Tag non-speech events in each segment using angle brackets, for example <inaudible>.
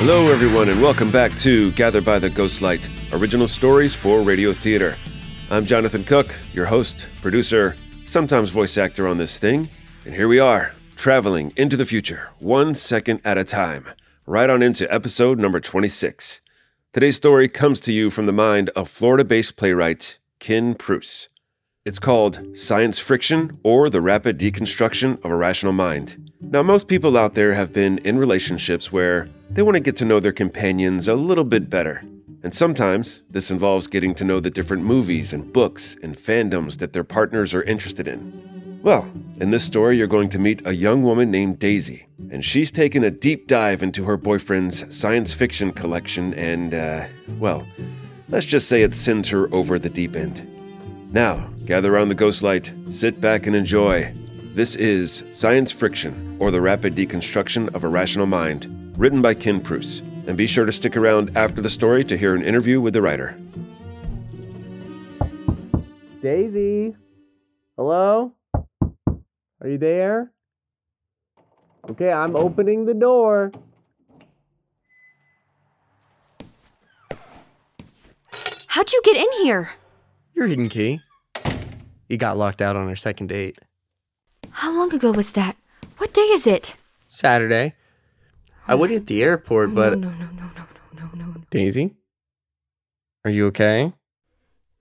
Hello, everyone, and welcome back to Gathered by the Ghostlight Original Stories for Radio Theater. I'm Jonathan Cook, your host, producer, sometimes voice actor on this thing, and here we are, traveling into the future, one second at a time, right on into episode number 26. Today's story comes to you from the mind of Florida based playwright Ken Preuss. It's called Science Friction or the Rapid Deconstruction of a Rational Mind. Now, most people out there have been in relationships where they want to get to know their companions a little bit better. And sometimes this involves getting to know the different movies and books and fandoms that their partners are interested in. Well, in this story, you're going to meet a young woman named Daisy, and she's taken a deep dive into her boyfriend's science fiction collection, and, uh, well, let's just say it sends her over the deep end. Now, gather around the ghost light, sit back and enjoy. This is Science Friction, or the Rapid Deconstruction of a Rational Mind, written by Ken Preuss. And be sure to stick around after the story to hear an interview with the writer. Daisy? Hello? Are you there? Okay, I'm opening the door. How'd you get in here? Your hidden key. You got locked out on our second date. How long ago was that? What day is it? Saturday. I waited at the airport, but No, no, no, no, no, no, no. Daisy? Are you okay?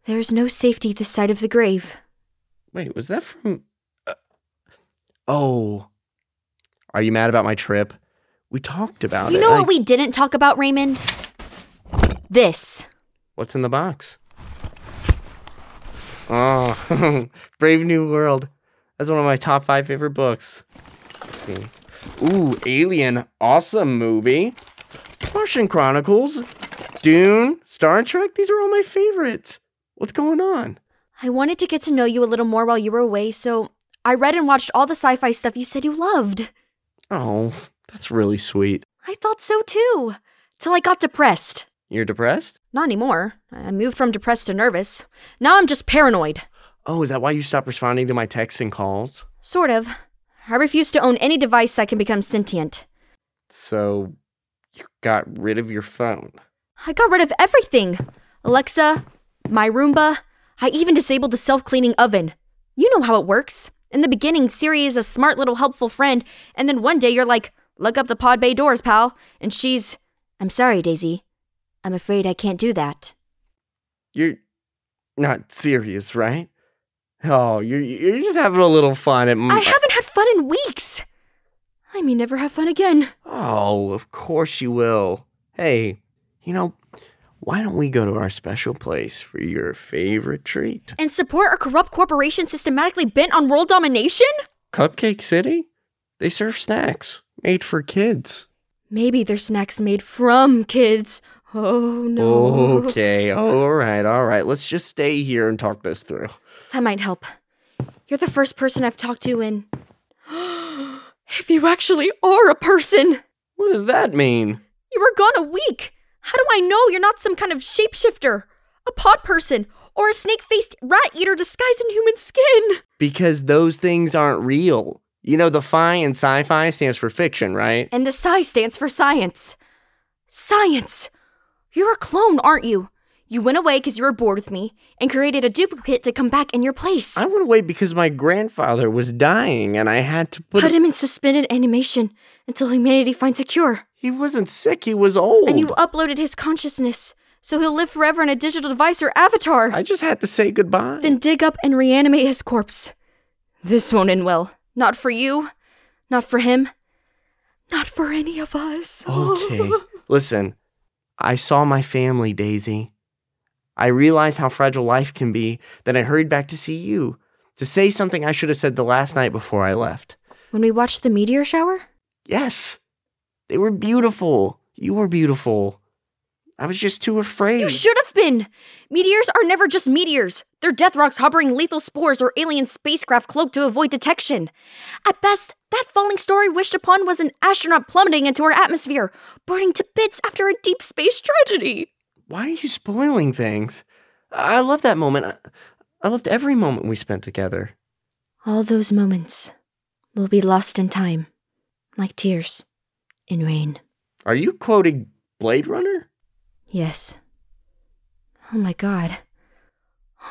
There is no safety this side of the grave. Wait, was that from uh, Oh. Are you mad about my trip? We talked about You it. You know I- what we didn't talk about, Raymond? This. What's in the box? Oh, <laughs> Brave New World. That's one of my top five favorite books. Let's see. Ooh, Alien. Awesome movie. Martian Chronicles. Dune. Star Trek. These are all my favorites. What's going on? I wanted to get to know you a little more while you were away, so I read and watched all the sci fi stuff you said you loved. Oh, that's really sweet. I thought so too. Till I got depressed. You're depressed? Not anymore. I moved from depressed to nervous. Now I'm just paranoid. Oh, is that why you stopped responding to my texts and calls? Sort of. I refuse to own any device that can become sentient. So, you got rid of your phone. I got rid of everything Alexa, my Roomba. I even disabled the self cleaning oven. You know how it works. In the beginning, Siri is a smart little helpful friend, and then one day you're like, look up the pod bay doors, pal. And she's, I'm sorry, Daisy. I'm afraid I can't do that. You're not serious, right? Oh, you're you're just having a little fun at m- I haven't had fun in weeks. I may never have fun again. Oh, of course you will. Hey, you know, why don't we go to our special place for your favorite treat? And support a corrupt corporation systematically bent on world domination? Cupcake City? They serve snacks made for kids. Maybe they're snacks made from kids. Oh no. Okay, all right, all right. Let's just stay here and talk this through. That might help. You're the first person I've talked to in. <gasps> if you actually are a person! What does that mean? You were gone a week! How do I know you're not some kind of shapeshifter? A pod person? Or a snake faced rat eater disguised in human skin? Because those things aren't real. You know, the phi in sci fi stands for fiction, right? And the psi stands for science. Science! You're a clone, aren't you? You went away because you were bored with me and created a duplicate to come back in your place. I went away because my grandfather was dying and I had to put Put him in suspended animation until humanity finds a cure. He wasn't sick, he was old. And you uploaded his consciousness, so he'll live forever in a digital device or avatar. I just had to say goodbye. Then dig up and reanimate his corpse. This won't end well. Not for you, not for him, not for any of us. Okay. <laughs> Listen, I saw my family, Daisy. I realized how fragile life can be, then I hurried back to see you, to say something I should have said the last night before I left. When we watched the meteor shower? Yes, they were beautiful. You were beautiful. I was just too afraid. You should have been! Meteors are never just meteors. They're death rocks harboring lethal spores or alien spacecraft cloaked to avoid detection. At best, that falling star we wished upon was an astronaut plummeting into our atmosphere, burning to bits after a deep space tragedy. Why are you spoiling things? I love that moment. I, I loved every moment we spent together. All those moments will be lost in time, like tears in rain. Are you quoting Blade Runner? Yes. Oh my god.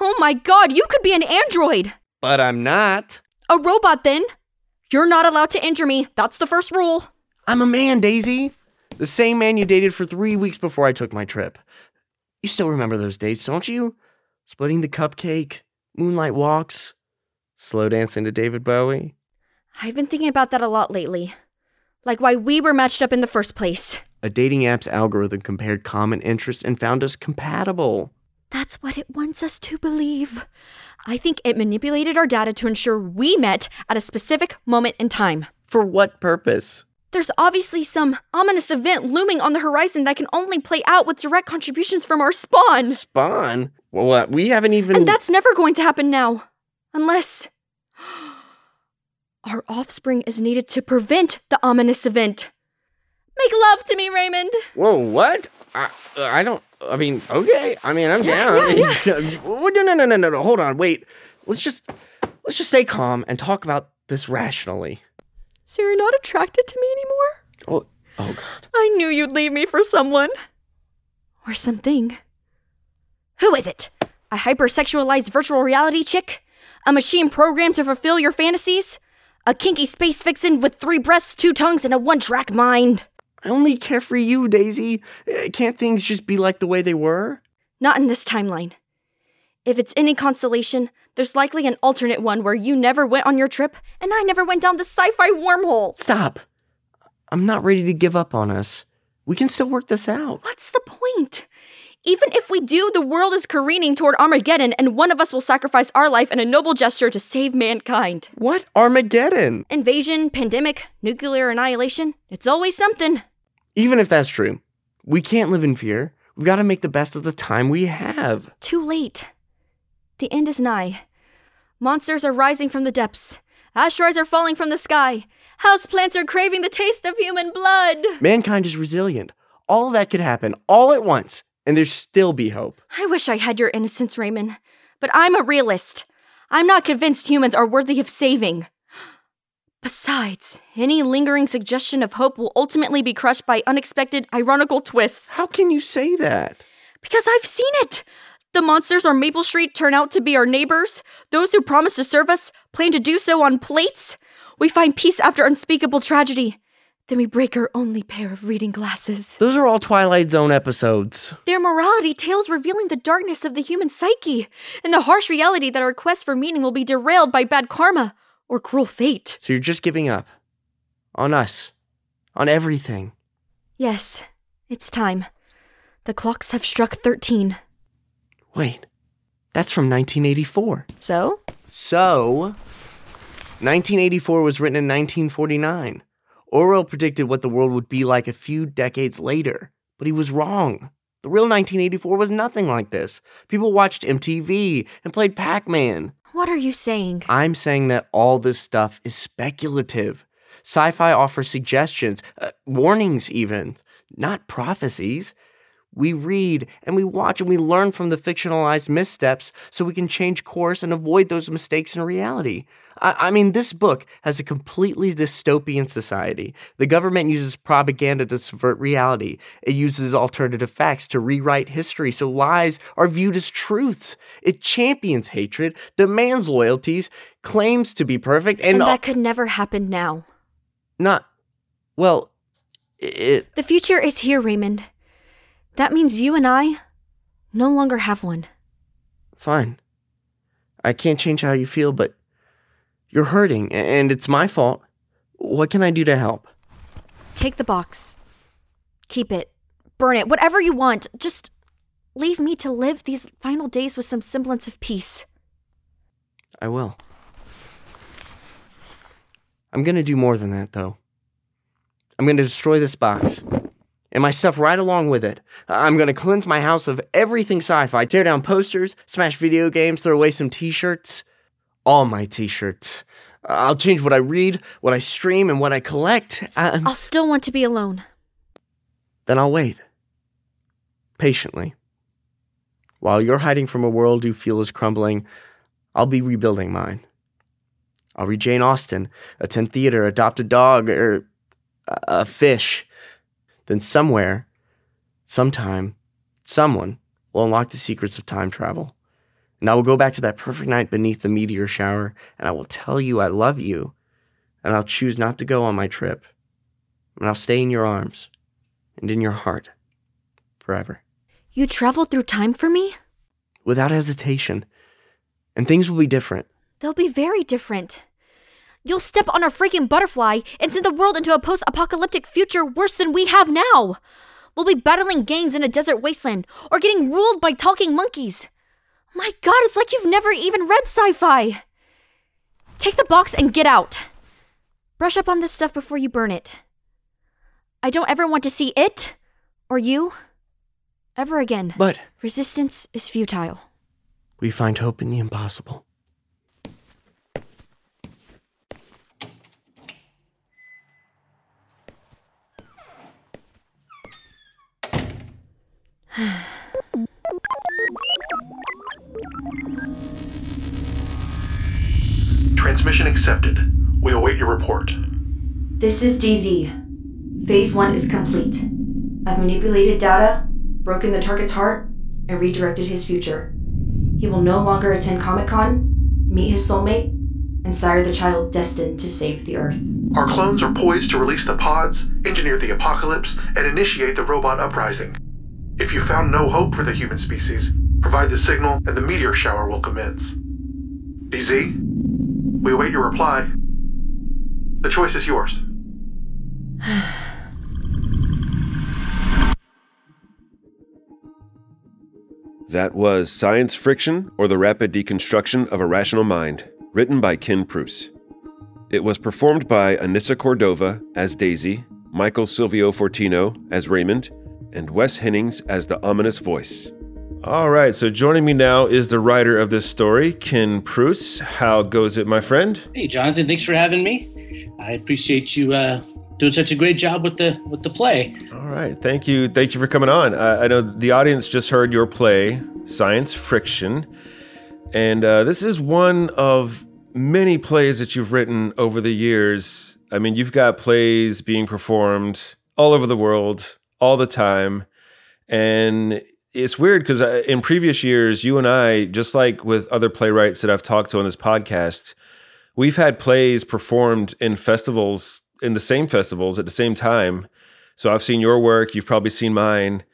Oh my god, you could be an android! But I'm not. A robot then? You're not allowed to injure me. That's the first rule. I'm a man, Daisy. The same man you dated for three weeks before I took my trip. You still remember those dates, don't you? Splitting the cupcake, moonlight walks, slow dancing to David Bowie. I've been thinking about that a lot lately. Like why we were matched up in the first place. A dating app's algorithm compared common interests and found us compatible. That's what it wants us to believe. I think it manipulated our data to ensure we met at a specific moment in time. For what purpose? There's obviously some ominous event looming on the horizon that can only play out with direct contributions from our spawn. Spawn? Well, what? We haven't even. And that's never going to happen now. Unless. <gasps> Our offspring is needed to prevent the ominous event. Make love to me, Raymond. Whoa, what? I, I don't. I mean, okay. I mean, I'm down. yeah, <laughs> no, no, no, no, no, no. Hold on. Wait. Let's just let's just stay calm and talk about this rationally. So you're not attracted to me anymore? Oh, oh God. I knew you'd leave me for someone. Or something. Who is it? A hypersexualized virtual reality chick? A machine programmed to fulfill your fantasies? A kinky space vixen with three breasts, two tongues, and a one track mind? I only care for you, Daisy. Uh, Can't things just be like the way they were? Not in this timeline. If it's any consolation, there's likely an alternate one where you never went on your trip and I never went down the sci fi wormhole. Stop. I'm not ready to give up on us. We can still work this out. What's the point? Even if we do, the world is careening toward Armageddon, and one of us will sacrifice our life in a noble gesture to save mankind. What Armageddon? Invasion, pandemic, nuclear annihilation, it's always something. Even if that's true, we can't live in fear. We've got to make the best of the time we have. Too late. The end is nigh. Monsters are rising from the depths. Asteroids are falling from the sky. Houseplants are craving the taste of human blood. Mankind is resilient. All that could happen all at once, and there'd still be hope. I wish I had your innocence, Raymond. But I'm a realist. I'm not convinced humans are worthy of saving. Besides, any lingering suggestion of hope will ultimately be crushed by unexpected, ironical twists. How can you say that? Because I've seen it! The monsters on Maple Street turn out to be our neighbors. Those who promise to serve us plan to do so on plates. We find peace after unspeakable tragedy. Then we break our only pair of reading glasses. Those are all Twilight Zone episodes. They're morality tales revealing the darkness of the human psyche and the harsh reality that our quest for meaning will be derailed by bad karma or cruel fate. So you're just giving up. On us. On everything. Yes, it's time. The clocks have struck 13. Wait. That's from 1984. So? So, 1984 was written in 1949. Orwell predicted what the world would be like a few decades later, but he was wrong. The real 1984 was nothing like this. People watched MTV and played Pac Man. What are you saying? I'm saying that all this stuff is speculative. Sci fi offers suggestions, uh, warnings, even, not prophecies. We read and we watch and we learn from the fictionalized missteps so we can change course and avoid those mistakes in reality. I, I mean, this book has a completely dystopian society. The government uses propaganda to subvert reality, it uses alternative facts to rewrite history so lies are viewed as truths. It champions hatred, demands loyalties, claims to be perfect, and, And that could never happen now. not, well, it. The future is here, Raymond. That means you and I no longer have one. Fine. I can't change how you feel, but you're hurting, and it's my fault. What can I do to help? Take the box. Keep it. Burn it. Whatever you want. Just leave me to live these final days with some semblance of peace. I will. I'm gonna do more than that, though. I'm gonna destroy this box. And my stuff right along with it. I'm gonna cleanse my house of everything sci fi, tear down posters, smash video games, throw away some t shirts. All my t shirts. I'll change what I read, what I stream, and what I collect. And I'll still want to be alone. then I'll wait. Patiently. While you're hiding from a world you feel is crumbling, I'll be rebuilding mine. I'll read Jane Austen, attend theater, adopt a dog, or a a fish. Then somewhere, sometime, someone will unlock the secrets of time travel. And I will go back to that perfect night beneath the meteor shower, and I will tell you I love you, and I'll choose not to go on my trip. And I'll stay in your arms and in your heart forever, You travel through time for me? without hesitation. And things will be different. They'll be very different. You'll step on a freaking butterfly and send the world into a post apocalyptic future worse than we have now. We'll be battling gangs in a desert wasteland or getting ruled by talking monkeys. My god, it's like you've never even read sci fi. Take the box and get out. Brush up on this stuff before you burn it. I don't ever want to see it or you ever again. But Resistance is futile. we find hope in the impossible. Transmission accepted. We await your report. This is DZ. Phase 1 is complete. I've manipulated data, broken the target's heart, and redirected his future. He will no longer attend Comic Con, meet his soulmate, and sire the child destined to save the Earth. Our clones are poised to release the pods, engineer the apocalypse, and initiate the robot uprising. If you found no hope for the human species, provide the signal and the meteor shower will commence. DZ, we await your reply. The choice is yours. <sighs> That was Science Friction or the Rapid Deconstruction of a Rational Mind, written by Ken Preuss. It was performed by Anissa Cordova as Daisy, Michael Silvio Fortino as Raymond, and Wes Hennings as the ominous voice. All right, so joining me now is the writer of this story, Ken Preuss. How goes it, my friend? Hey, Jonathan, thanks for having me. I appreciate you uh, doing such a great job with the with the play. All right, thank you, thank you for coming on. I, I know the audience just heard your play, Science Friction, and uh, this is one of many plays that you've written over the years. I mean, you've got plays being performed all over the world, all the time, and it's weird because in previous years, you and I, just like with other playwrights that I've talked to on this podcast, we've had plays performed in festivals, in the same festivals at the same time. So I've seen your work, you've probably seen mine,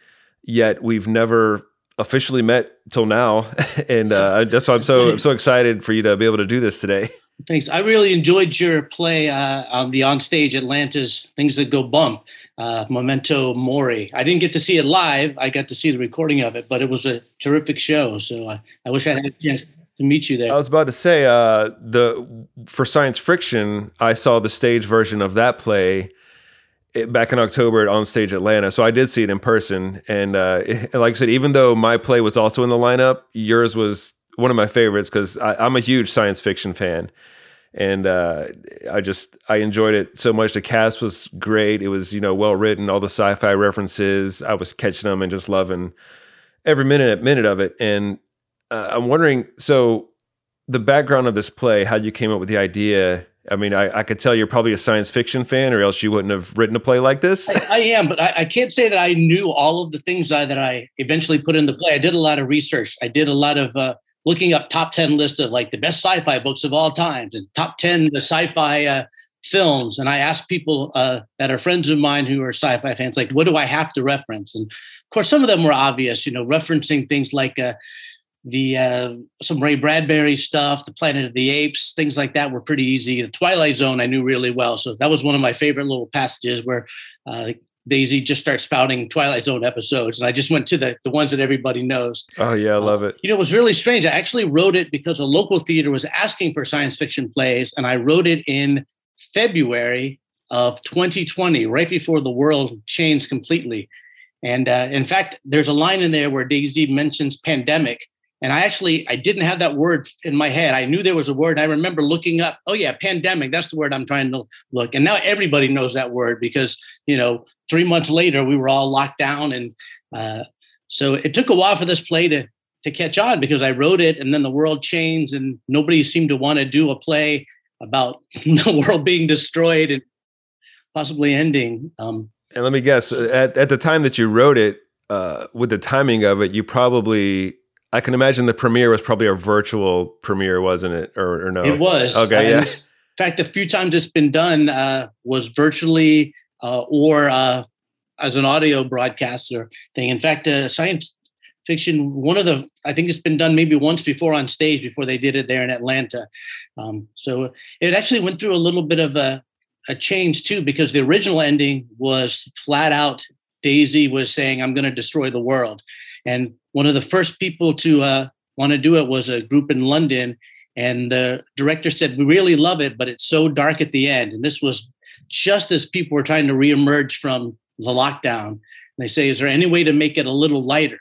yet we've never officially met till now, <laughs> and uh, that's why I'm so I'm so excited for you to be able to do this today. Thanks. I really enjoyed your play uh, on the onstage Atlanta Things That Go Bump, uh, Memento Mori. I didn't get to see it live. I got to see the recording of it, but it was a terrific show. So I, I wish I had a chance to meet you there. I was about to say uh, the for Science Friction, I saw the stage version of that play it, back in October at On Stage Atlanta. So I did see it in person, and uh, <laughs> like I said, even though my play was also in the lineup, yours was one of my favorites because I'm a huge science fiction fan, and uh, I just I enjoyed it so much. The cast was great. It was you know well written. All the sci-fi references, I was catching them and just loving every minute minute of it. And uh, I'm wondering, so the background of this play, how you came up with the idea. I mean, I, I could tell you're probably a science fiction fan, or else you wouldn't have written a play like this. I, I am, but I, I can't say that I knew all of the things that I eventually put in the play. I did a lot of research. I did a lot of uh, looking up top 10 lists of like the best sci-fi books of all times and top 10 the sci-fi uh, films. And I asked people uh, that are friends of mine who are sci-fi fans, like, what do I have to reference? And of course, some of them were obvious, you know, referencing things like uh, the uh, some Ray Bradbury stuff, the Planet of the Apes, things like that were pretty easy. The Twilight Zone I knew really well, so that was one of my favorite little passages where uh, Daisy just starts spouting Twilight Zone episodes, and I just went to the the ones that everybody knows. Oh yeah, I love it. You know, it was really strange. I actually wrote it because a local theater was asking for science fiction plays, and I wrote it in February of 2020, right before the world changed completely. And uh, in fact, there's a line in there where Daisy mentions pandemic. And I actually I didn't have that word in my head. I knew there was a word. I remember looking up. Oh yeah, pandemic. That's the word I'm trying to look. And now everybody knows that word because you know three months later we were all locked down, and uh, so it took a while for this play to to catch on because I wrote it, and then the world changed, and nobody seemed to want to do a play about <laughs> the world being destroyed and possibly ending. Um, and let me guess, at at the time that you wrote it, uh, with the timing of it, you probably I can imagine the premiere was probably a virtual premiere, wasn't it? Or, or no? It was. Okay, yeah. In fact, a few times it's been done uh, was virtually uh, or uh, as an audio broadcaster thing. In fact, uh, science fiction, one of the, I think it's been done maybe once before on stage before they did it there in Atlanta. Um, so it actually went through a little bit of a, a change too, because the original ending was flat out Daisy was saying, I'm going to destroy the world. And one of the first people to uh, want to do it was a group in London. And the director said, We really love it, but it's so dark at the end. And this was just as people were trying to reemerge from the lockdown. And they say, Is there any way to make it a little lighter?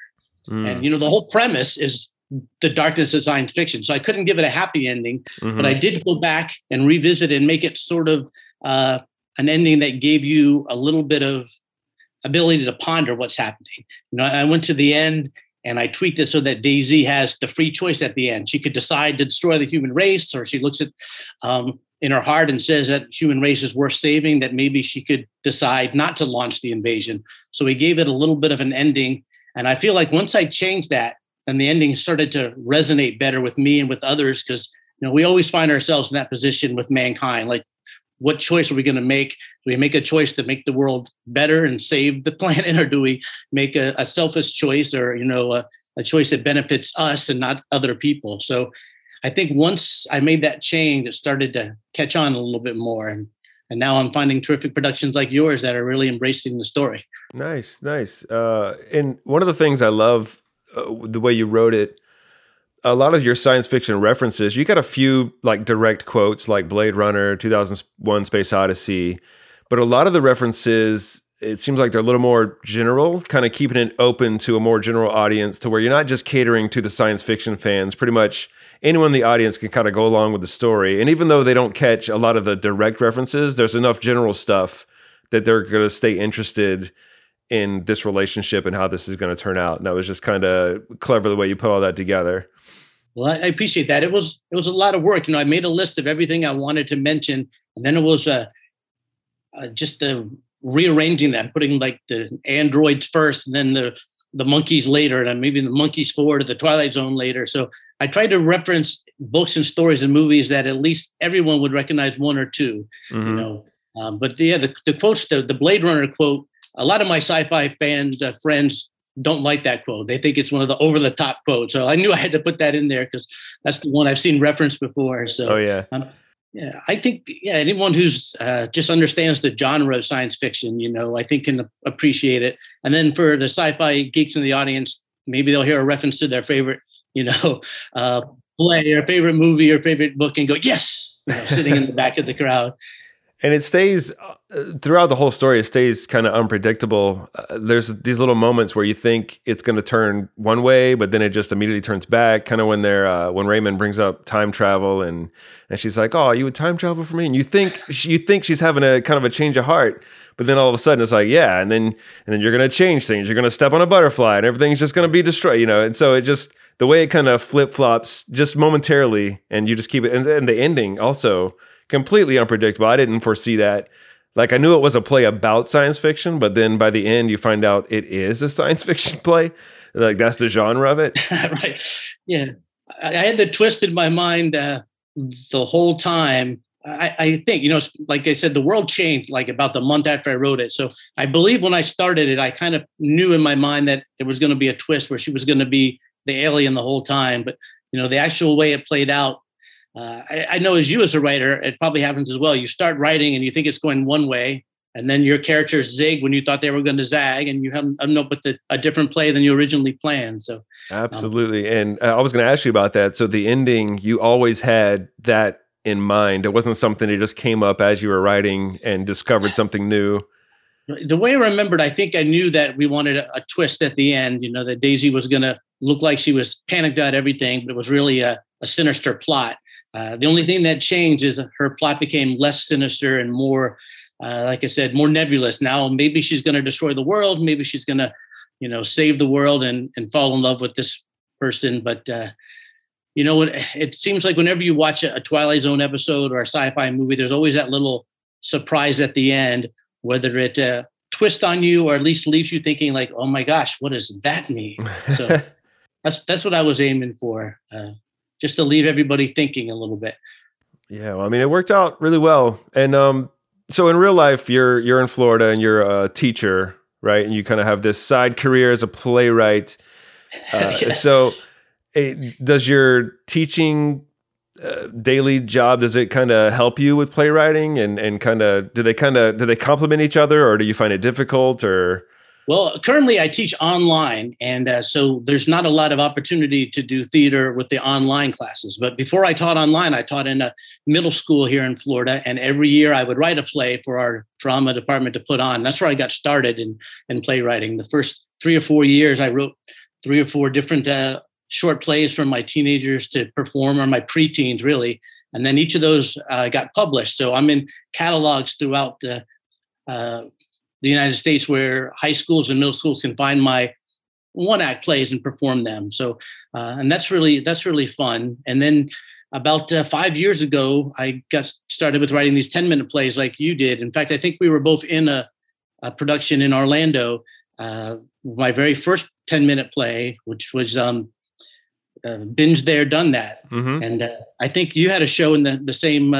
Mm. And, you know, the whole premise is the darkness of science fiction. So I couldn't give it a happy ending, mm-hmm. but I did go back and revisit and make it sort of uh, an ending that gave you a little bit of ability to ponder what's happening. You know, I went to the end and I tweaked it so that Daisy has the free choice at the end. She could decide to destroy the human race, or she looks at um, in her heart and says that human race is worth saving. That maybe she could decide not to launch the invasion. So we gave it a little bit of an ending, and I feel like once I changed that, then the ending started to resonate better with me and with others because you know we always find ourselves in that position with mankind. Like what choice are we going to make? Do we make a choice to make the world better and save the <laughs> planet, or do we make a, a selfish choice, or you know, a, a, choice that benefits us and not other people? So, I think once I made that change, it started to catch on a little bit more, and and now I'm finding terrific productions like yours that are really embracing the story. Nice, nice. Uh, and one of the things I love uh, the way you wrote it a lot of your science fiction references, you got a few like direct quotes like Blade Runner, 2001 Space Odyssey, but a lot of the references it seems like they're a little more general, kind of keeping it open to a more general audience to where you're not just catering to the science fiction fans. Pretty much anyone in the audience can kind of go along with the story. And even though they don't catch a lot of the direct references, there's enough general stuff that they're going to stay interested in this relationship and how this is going to turn out. And that was just kind of clever the way you put all that together. Well, I appreciate that. It was it was a lot of work. You know, I made a list of everything I wanted to mention, and then it was uh, uh just uh, rearranging that, putting like the androids first, and then the the monkeys later, and then maybe the monkeys forward to the Twilight Zone later. So I tried to reference books and stories and movies that at least everyone would recognize one or 2 mm-hmm. You know, um, but yeah, the, the quotes, the, the Blade Runner quote a lot of my sci-fi fans uh, friends don't like that quote. They think it's one of the over the top quotes. So I knew I had to put that in there because that's the one I've seen referenced before. So oh yeah. Um, yeah, I think yeah, anyone who's uh, just understands the genre of science fiction, you know, I think can appreciate it. And then for the sci-fi geeks in the audience, maybe they'll hear a reference to their favorite, you know, <laughs> uh, play or favorite movie or favorite book and go, yes, you know, sitting in the back of the crowd and it stays uh, throughout the whole story it stays kind of unpredictable. Uh, there's these little moments where you think it's going to turn one way but then it just immediately turns back kind of when they're uh, when raymond brings up time travel and and she's like oh you would time travel for me? And you think you think she's having a kind of a change of heart but then all of a sudden it's like yeah and then and then you're going to change things. You're going to step on a butterfly and everything's just going to be destroyed you know? And so it just the way it kind of flip-flops just momentarily and you just keep it and, and the ending also completely unpredictable. I didn't foresee that. Like I knew it was a play about science fiction, but then by the end you find out it is a <laughs> science fiction play. Like that's the genre of it. <laughs> right. Yeah. I, I, had the twist in my mind uh, the whole time. I, I, think, you know, like I said, the world changed like about the month after I wrote it. So I believe when I started it, I kind of knew in my mind that there was going to be a twist where she was going to be the alien the whole time. But, you know, the actual way it played out uh, I, I, know as you as a writer, it probably happens as well. You start writing and you think it's going one way, and then your characters zig when you thought they were going to zag, and you have end up with a, a different play than you originally planned. So absolutely, um, and uh, I was going to ask you about that. So the ending, you always had that in mind. It wasn't something that just came up as you were writing and discovered something new. The way I remembered, I think I knew that we wanted a, a twist at the end. You know that Daisy was going to look like she was panicked about everything, but it was really a, a sinister plot. Uh, the only thing that changed is her plot became less sinister and more, uh, like I said, more nebulous. Now maybe she's going to destroy the world. Maybe she's going to, you know, save the world and and fall in love with this person. But uh, you know, it, it seems like whenever you watch a, a Twilight Zone episode or a sci-fi movie, there's always that little surprise at the end, whether it uh, twists on you or at least leaves you thinking like, "Oh my gosh, what does that mean?" So <laughs> that's that's what I was aiming for, uh, just to leave everybody thinking a little bit. Yeah, well, I mean, it worked out really well. And um, so in real life, you're you're in Florida and you're a teacher, right? And you kind of have this side career as a playwright. <laughs> Uh, Yeah. So, eh, does your teaching uh, daily job does it kind of help you with playwriting and and kind of do they kind of do they complement each other or do you find it difficult or Well, currently I teach online, and uh, so there's not a lot of opportunity to do theater with the online classes. But before I taught online, I taught in a middle school here in Florida, and every year I would write a play for our drama department to put on. That's where I got started in in playwriting. The first three or four years, I wrote three or four different uh, short plays for my teenagers to perform, or my preteens, really. And then each of those uh, got published. So I'm in catalogs throughout the uh, the United States where high schools and middle schools can find my one act plays and perform them. So, uh, and that's really that's really fun. And then about uh, five years ago, I got started with writing these ten minute plays like you did. In fact, I think we were both in a, a production in Orlando. Uh, my very first ten minute play, which was um, uh, binge there, done that. Mhm. And uh, I think you had a show in the the same.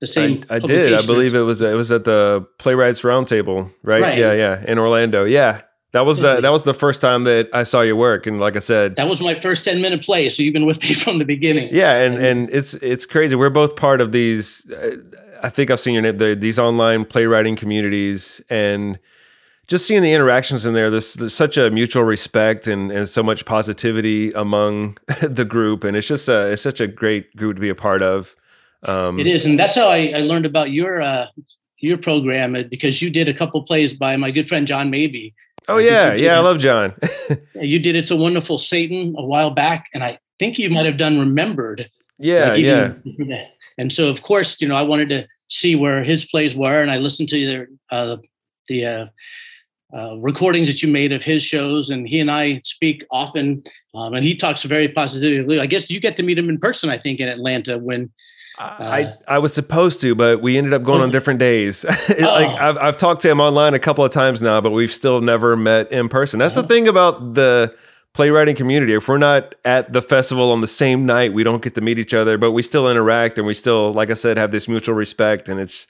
The same. I, I did. I believe it was it was at the Playwrights Roundtable, right? Right. Yeah, yeah, in Orlando. Yeah, that was the that was the first time that I saw your work, and like I said, That was my first 10 minute play. So you've been with me <laughs> from the beginning. yeah, and and it's it's crazy. We're both part of these. Uh, I think I've seen your name. The, these online playwriting communities, and just seeing the interactions in there. There's, there's such a mutual respect and and so much positivity among <laughs> the group, and it's just a it's such a great group to be a part of. Um, It is. And that's how I, I learned about your uh, your program uh, because you did a couple plays by my good friend John Maybe. Oh yeah, yeah. I love John. <laughs> You did It's a Wonderful Satan a while back. And I think you might have done Remembered. yeah, like, yeah. And so, of course, you know, I wanted to see where his plays were. And I listened to their, uh, the uh, uh, recordings that you made of his shows. And he and I speak often. Um, and he talks very positively. I guess you get to meet him in person, I think, in Atlanta when I, I was supposed to, but we ended up going on different days. <laughs> like Oh. I've, I've talked to him online a couple of times now, but we've still never met in person. That's the Uh-huh. thing about the playwriting community. If we're not at the festival on the same night, we don't get to meet each other, but we still interact and we still, like I said, have this mutual respect. And it's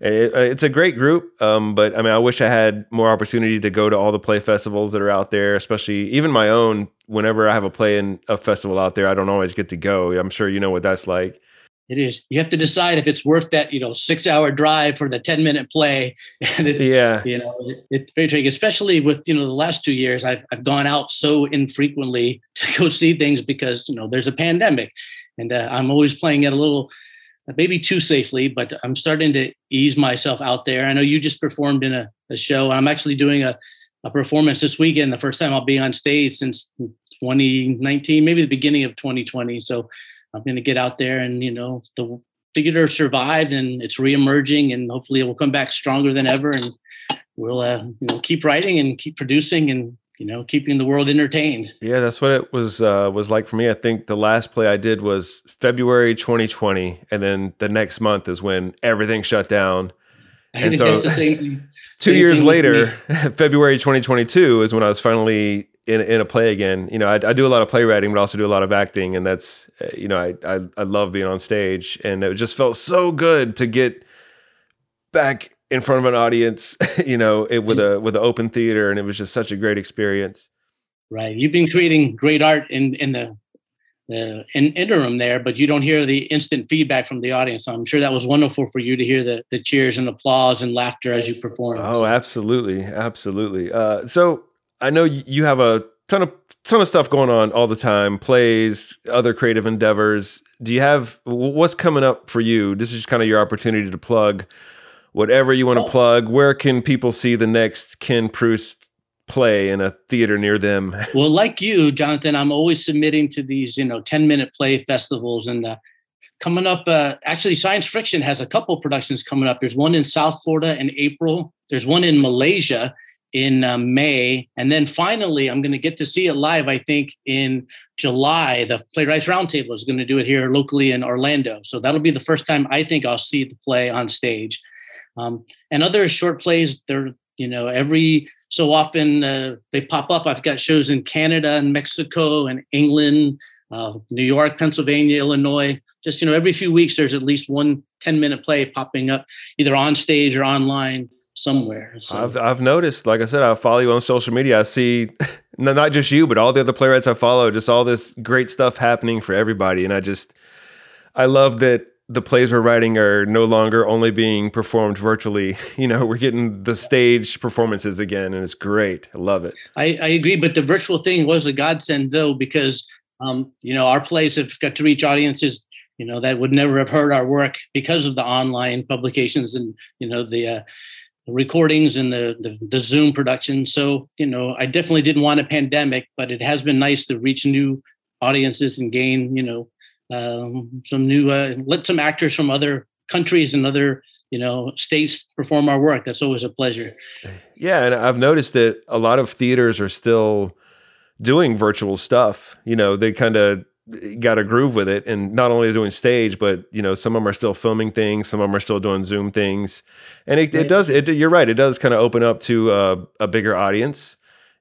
it, it's a great group. Um, but I mean, I wish I had more opportunity to go to all the play festivals that are out there, especially even my own. Whenever I have a play in a festival out there, I don't always get to go. I'm sure you know what that's like. It is. You have to decide if it's worth that, you know, six hour drive for the 10 minute play. <laughs> And it's, Yeah. you know, it, it's very tricky, especially with, you know, the last two years, I've, I've gone out so infrequently <laughs> to go see things because, you know, there's a pandemic and uh, I'm always playing it a little, maybe too safely, but I'm starting to ease myself out there. I know you just performed in a, a show. I'm actually doing a, a performance this weekend, the first time I'll be on stage since 2019, maybe the beginning of 2020. So I'm going to get out there and, you know, the theater survived and it's reemerging and hopefully it will come back stronger than ever. And we'll, uh, you know, keep writing and keep producing and, you know, keeping the world entertained. Yeah, that's what it was uh, was like for me. I think the last play I did was February 2020, and then the next month is when everything shut down. I And so- the same. <laughs> Two Same years later. <laughs> February 2022 is when I was finally in in a play again. You know, I, I do a lot of playwriting, but also do a lot of acting, and that's uh, you know, I, I I love being on stage, and it just felt so good to get back in front of an audience. <laughs> You know, it with a with an open theater, and it was just such a great experience. Right. You've been creating great art in, in the, the in interim there, but you don't hear the instant feedback from the audience. So I'm sure that was wonderful for you to hear the, the cheers and applause and laughter as you perform. Oh, absolutely, absolutely. Uh, so I know you have a ton of ton of stuff going on all the time plays other creative endeavors. Do you have what's coming up for you? This is just kind of your opportunity to plug whatever you want to plug. Where can people see the next ken Preuss play in a theater near them? <laughs> Well like you jonathan i'm always submitting to these you know 10 minute play festivals and uh, coming up uh, actually science friction has a couple productions coming up. There's one in south florida in april. There's one in malaysia in uh, May. And then finally, I'm going to get to see it live, I think, in July. The Playwrights Roundtable is going to do it here locally in Orlando. So that'll be the first time I think I'll see the play on stage. Um, and other short plays, they're, you know, every so often uh, they pop up. I've got shows in Canada and Mexico and England, uh, New York, Pennsylvania, Illinois. Just, you know, every few weeks, there's at least one 10 minute play popping up either on stage or online somewhere. So. I've I've noticed, like I said, I follow you on social media. I see <laughs> not just you, but all the other playwrights I follow, just all this great stuff happening for everybody. And I just I love that the plays we're writing are no longer only being performed virtually. <laughs> You know, we're getting the stage performances again, and it's great. I love it. I, I agree, but the virtual thing was a godsend though, because um, you know, our plays have got to reach audiences you know that would never have heard our work because of the online publications and you know the uh, recordings and the, the, the Zoom production. So you know, I definitely didn't want a pandemic, but it has been nice to reach new audiences and gain you know um, some new uh, let some actors from other countries and other you know states perform our work. That's always a pleasure. Yeah, and I've noticed that a lot of theaters are still doing virtual stuff. You know, they kind of got a groove with it. And not only doing stage but you know some of them are still filming things some of them are still doing zoom things. And it, right. it does it you're right it does kind of open up to uh, a bigger audience.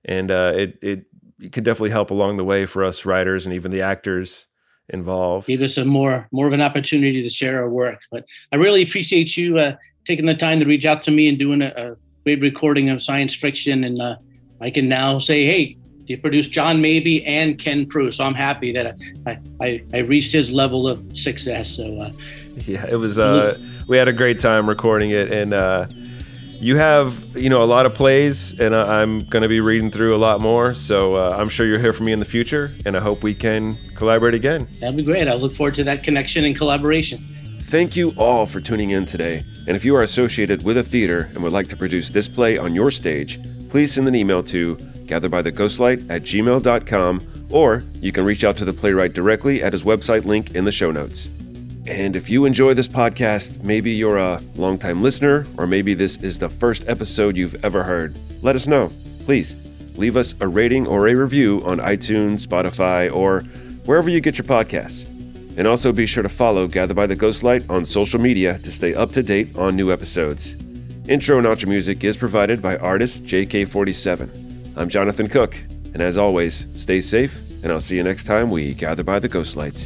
And uh, it, it it could definitely help along the way for us writers and even the actors involved. Give us a more more of an opportunity to share our work. But i really appreciate you uh, taking the time to reach out to me and doing a, a great recording of science friction and uh, i can now say hey he produced John Maybe and Ken Prue, So I'm happy that I, I, I reached his level of success. So uh, yeah, it was. Uh, we had a great time recording it, and uh, you have you know a lot of plays, and I'm going to be reading through a lot more. So uh, I'm sure you'll hear from me in the future, and I hope we can collaborate again. That'd be great. I look forward to that connection and collaboration. Thank you all for tuning in today. And if you are associated with a theater and would like to produce this play on your stage, please send an email to gatherbytheghostlight at gmail.com, or you can reach out to the playwright directly at his website link in the show notes. And if you enjoy this podcast, maybe you're a longtime listener, or maybe this is the first episode you've ever heard, let us know. Please leave us a rating or a review on iTunes, Spotify, or wherever you get your podcasts. And also be sure to follow Gather by the Ghostlight on social media to stay up to date on new episodes. Intro and outro music is provided by artist JK47. I'm Jonathan Cook, and as always, stay safe, and I'll see you next time we gather by the ghost lights.